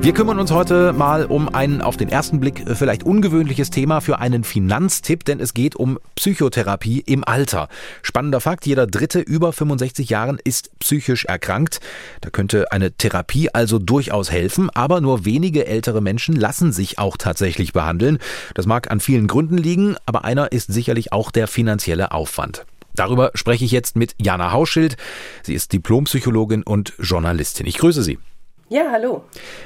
Wir kümmern uns heute mal um ein auf den ersten Blick vielleicht ungewöhnliches Thema für einen Finanztipp, denn es geht um Psychotherapie im Alter. Spannender Fakt, jeder Dritte über 65 Jahren ist psychisch erkrankt. Da könnte eine Therapie also durchaus helfen, aber nur wenige ältere Menschen lassen sich auch tatsächlich behandeln. Das mag an vielen Gründen liegen, aber einer ist sicherlich auch der finanzielle Aufwand. Darüber spreche ich jetzt mit Jana Hauschild. Sie ist Diplompsychologin und Journalistin. Ich grüße Sie. Ja, hallo.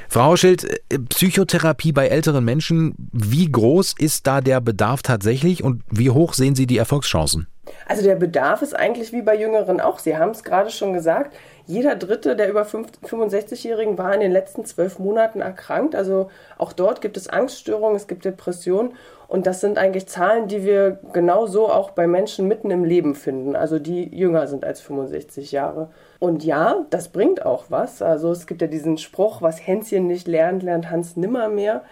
Frau Hauschild, äh, Psychotherapie bei älteren Menschen, wie groß ist da der Bedarf tatsächlich und wie hoch sehen Sie die Erfolgschancen? Also der Bedarf ist eigentlich wie bei Jüngeren auch. Sie haben es gerade schon gesagt, jeder Dritte der über 65-Jährigen war in den letzten zwölf Monaten erkrankt. Also auch dort gibt es Angststörungen, es gibt Depressionen. Und das sind eigentlich Zahlen, die wir genauso auch bei Menschen mitten im Leben finden, also die jünger sind als 65 Jahre. Und ja, das bringt auch was. Also es gibt ja diesen Spruch, was Hänschen nicht lernt, lernt Hans nimmer mehr.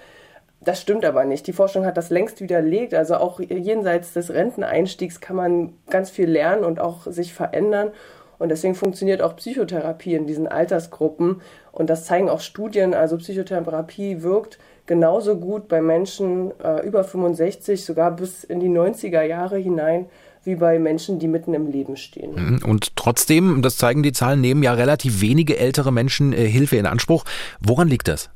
Das stimmt aber nicht. Die Forschung hat das längst widerlegt. Also auch jenseits des Renteneinstiegs kann man ganz viel lernen und auch sich verändern. Und deswegen funktioniert auch Psychotherapie in diesen Altersgruppen. Und das zeigen auch Studien. Also Psychotherapie wirkt genauso gut bei Menschen äh, über 65, sogar bis in die 90er Jahre hinein, wie bei Menschen, die mitten im Leben stehen. Mhm. Und trotzdem, das zeigen die Zahlen, nehmen ja relativ wenige ältere Menschen äh, Hilfe in Anspruch. Woran liegt das?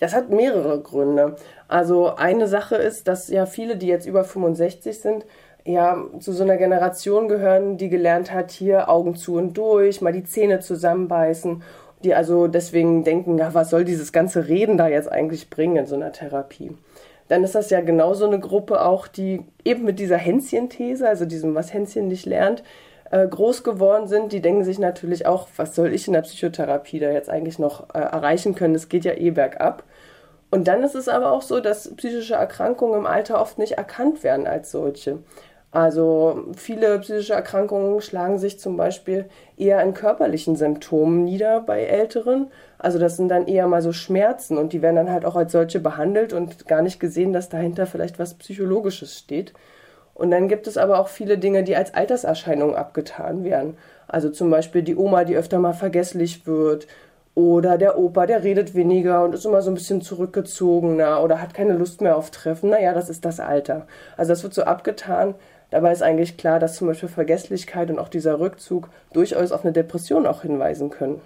Das hat mehrere Gründe. Also eine Sache ist, dass ja viele, die jetzt über 65 sind, ja zu so einer Generation gehören, die gelernt hat, hier Augen zu und durch, mal die Zähne zusammenbeißen, die also deswegen denken, ja, was soll dieses ganze Reden da jetzt eigentlich bringen in so einer Therapie? Dann ist das ja genauso eine Gruppe auch, die eben mit dieser Hänschen-These, also diesem, was Hänschen nicht lernt, äh, groß geworden sind, die denken sich natürlich auch, was soll ich in der Psychotherapie da jetzt eigentlich noch äh, erreichen können? Es geht ja eh bergab. Und dann ist es aber auch so, dass psychische Erkrankungen im Alter oft nicht erkannt werden als solche. Also viele psychische Erkrankungen schlagen sich zum Beispiel eher in körperlichen Symptomen nieder bei Älteren. Also das sind dann eher mal so Schmerzen und die werden dann halt auch als solche behandelt und gar nicht gesehen, dass dahinter vielleicht was Psychologisches steht. Und dann gibt es aber auch viele Dinge, die als Alterserscheinungen abgetan werden. Also zum Beispiel die Oma, die öfter mal vergesslich wird. Oder der Opa, der redet weniger und ist immer so ein bisschen zurückgezogener oder hat keine Lust mehr auf Treffen. Naja, das ist das Alter. Also das wird so abgetan, Dabei ist eigentlich klar, dass zum Beispiel Vergesslichkeit und auch dieser Rückzug durchaus auf eine Depression auch hinweisen können.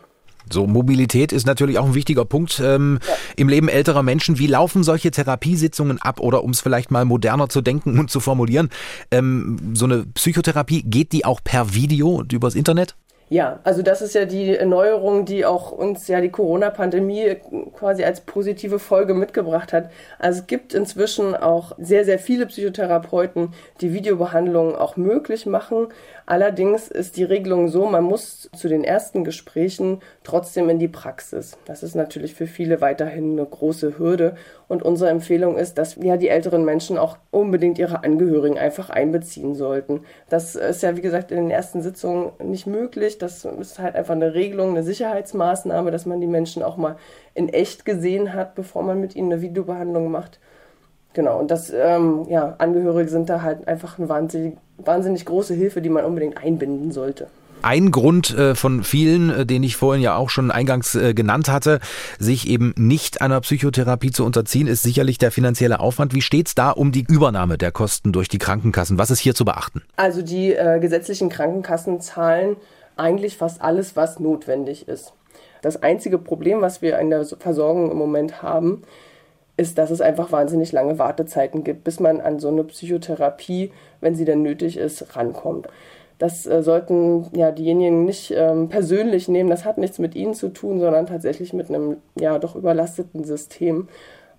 So, Mobilität ist natürlich auch ein wichtiger Punkt ähm, ja. im Leben älterer Menschen. Wie laufen solche Therapiesitzungen ab? Oder um es vielleicht mal moderner zu denken und zu formulieren, ähm, so eine Psychotherapie, geht die auch per Video und übers Internet? Ja, also das ist ja die Erneuerung, die auch uns ja die Corona-Pandemie quasi als positive Folge mitgebracht hat. Also es gibt inzwischen auch sehr, sehr viele Psychotherapeuten, die Videobehandlungen auch möglich machen. Allerdings ist die Regelung so, man muss zu den ersten Gesprächen trotzdem in die Praxis. Das ist natürlich für viele weiterhin eine große Hürde. Und unsere Empfehlung ist, dass ja die älteren Menschen auch unbedingt ihre Angehörigen einfach einbeziehen sollten. Das ist ja, wie gesagt, in den ersten Sitzungen nicht möglich. Das ist halt einfach eine Regelung, eine Sicherheitsmaßnahme, dass man die Menschen auch mal in echt gesehen hat, bevor man mit ihnen eine Videobehandlung macht. Genau, und das, ähm, ja, Angehörige sind da halt einfach eine wahnsinnig, wahnsinnig große Hilfe, die man unbedingt einbinden sollte. Ein Grund äh, von vielen, äh, den ich vorhin ja auch schon eingangs äh, genannt hatte, sich eben nicht einer Psychotherapie zu unterziehen, ist sicherlich der finanzielle Aufwand. Wie steht es da um die Übernahme der Kosten durch die Krankenkassen? Was ist hier zu beachten? Also die äh, gesetzlichen Krankenkassen zahlen eigentlich fast alles, was notwendig ist. Das einzige Problem, was wir in der Versorgung im Moment haben, ist, dass es einfach wahnsinnig lange Wartezeiten gibt, bis man an so eine Psychotherapie, wenn sie denn nötig ist, rankommt. Das äh, sollten ja diejenigen nicht ähm, persönlich nehmen. Das hat nichts mit ihnen zu tun, sondern tatsächlich mit einem ja doch überlasteten System.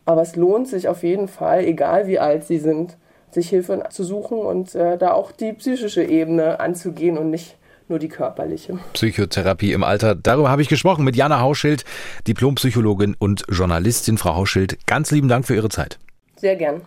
Aber es lohnt sich auf jeden Fall, egal wie alt sie sind, sich Hilfe zu suchen und äh, da auch die psychische Ebene anzugehen und nicht nur die körperliche. Psychotherapie im Alter. Darüber habe ich gesprochen mit Jana Hauschild, Diplompsychologin und Journalistin. Frau Hauschild, ganz lieben Dank für Ihre Zeit. Sehr gern.